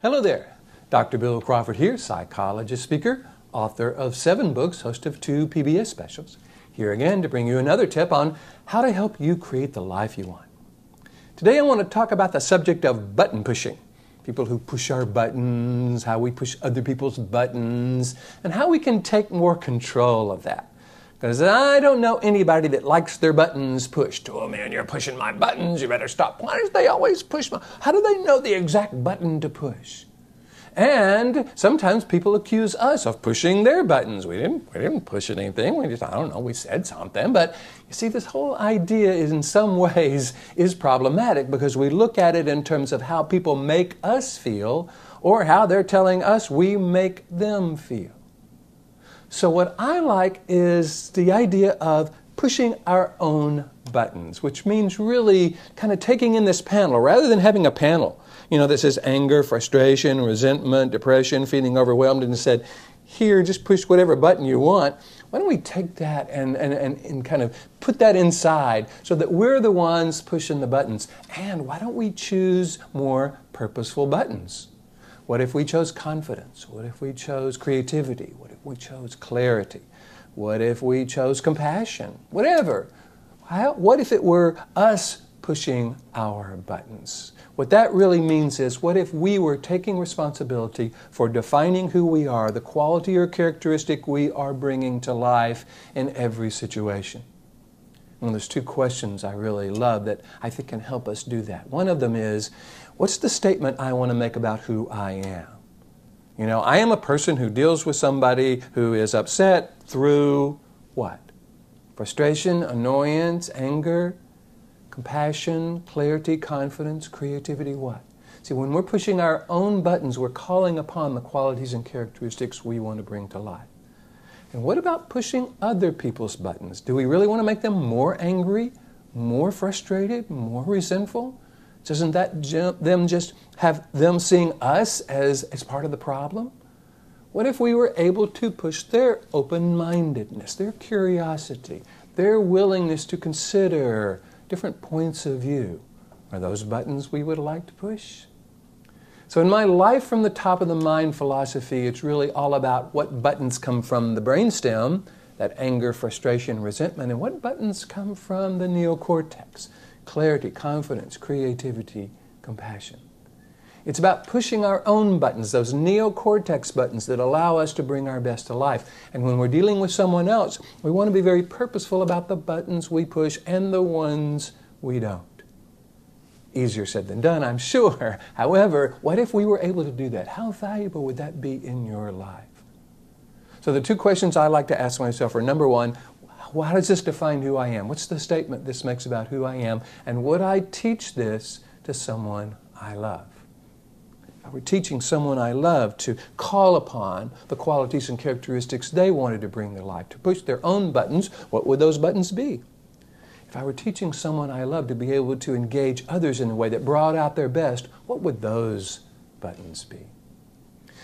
Hello there. Dr. Bill Crawford here, psychologist, speaker, author of seven books, host of two PBS specials. Here again to bring you another tip on how to help you create the life you want. Today I want to talk about the subject of button pushing. People who push our buttons, how we push other people's buttons, and how we can take more control of that. Because I don't know anybody that likes their buttons pushed. Oh man, you're pushing my buttons, you better stop. Why do they always push my how do they know the exact button to push? And sometimes people accuse us of pushing their buttons. We didn't, we didn't push anything. We just, I don't know, we said something. But you see, this whole idea is in some ways is problematic because we look at it in terms of how people make us feel or how they're telling us we make them feel. So, what I like is the idea of pushing our own buttons, which means really kind of taking in this panel rather than having a panel, you know, that says anger, frustration, resentment, depression, feeling overwhelmed, and said, here, just push whatever button you want. Why don't we take that and, and, and, and kind of put that inside so that we're the ones pushing the buttons? And why don't we choose more purposeful buttons? What if we chose confidence? What if we chose creativity? What if we chose clarity? What if we chose compassion? Whatever. How, what if it were us pushing our buttons? What that really means is what if we were taking responsibility for defining who we are, the quality or characteristic we are bringing to life in every situation? Well, there's two questions I really love that I think can help us do that. One of them is, what's the statement I want to make about who I am? You know, I am a person who deals with somebody who is upset through what? Frustration, annoyance, anger, compassion, clarity, confidence, creativity, what? See, when we're pushing our own buttons, we're calling upon the qualities and characteristics we want to bring to life. And what about pushing other people's buttons? Do we really want to make them more angry, more frustrated, more resentful? Doesn't that them just have them seeing us as, as part of the problem? What if we were able to push their open mindedness, their curiosity, their willingness to consider different points of view? Are those buttons we would like to push? So, in my life from the top of the mind philosophy, it's really all about what buttons come from the brainstem, that anger, frustration, resentment, and what buttons come from the neocortex, clarity, confidence, creativity, compassion. It's about pushing our own buttons, those neocortex buttons that allow us to bring our best to life. And when we're dealing with someone else, we want to be very purposeful about the buttons we push and the ones we don't. Easier said than done, I'm sure. However, what if we were able to do that? How valuable would that be in your life? So, the two questions I like to ask myself are number one, how does this define who I am? What's the statement this makes about who I am? And would I teach this to someone I love? If I were teaching someone I love to call upon the qualities and characteristics they wanted to bring to life, to push their own buttons, what would those buttons be? If I were teaching someone I love to be able to engage others in a way that brought out their best, what would those buttons be?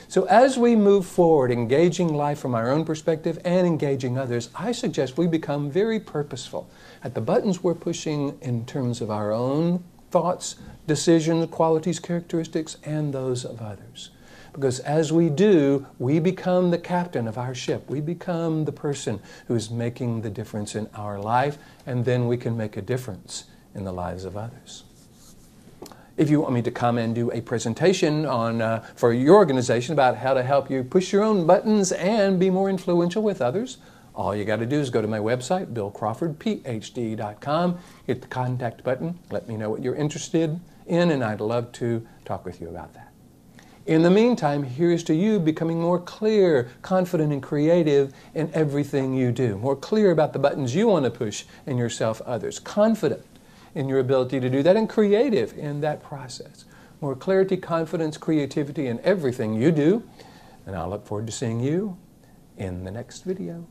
So, as we move forward, engaging life from our own perspective and engaging others, I suggest we become very purposeful at the buttons we're pushing in terms of our own thoughts, decisions, qualities, characteristics, and those of others. Because as we do, we become the captain of our ship. We become the person who's making the difference in our life, and then we can make a difference in the lives of others. If you want me to come and do a presentation on, uh, for your organization about how to help you push your own buttons and be more influential with others, all you got to do is go to my website, billcrawfordphd.com, hit the contact button, let me know what you're interested in, and I'd love to talk with you about that. In the meantime, here's to you becoming more clear, confident, and creative in everything you do. More clear about the buttons you want to push in yourself, others. Confident in your ability to do that, and creative in that process. More clarity, confidence, creativity in everything you do. And I'll look forward to seeing you in the next video.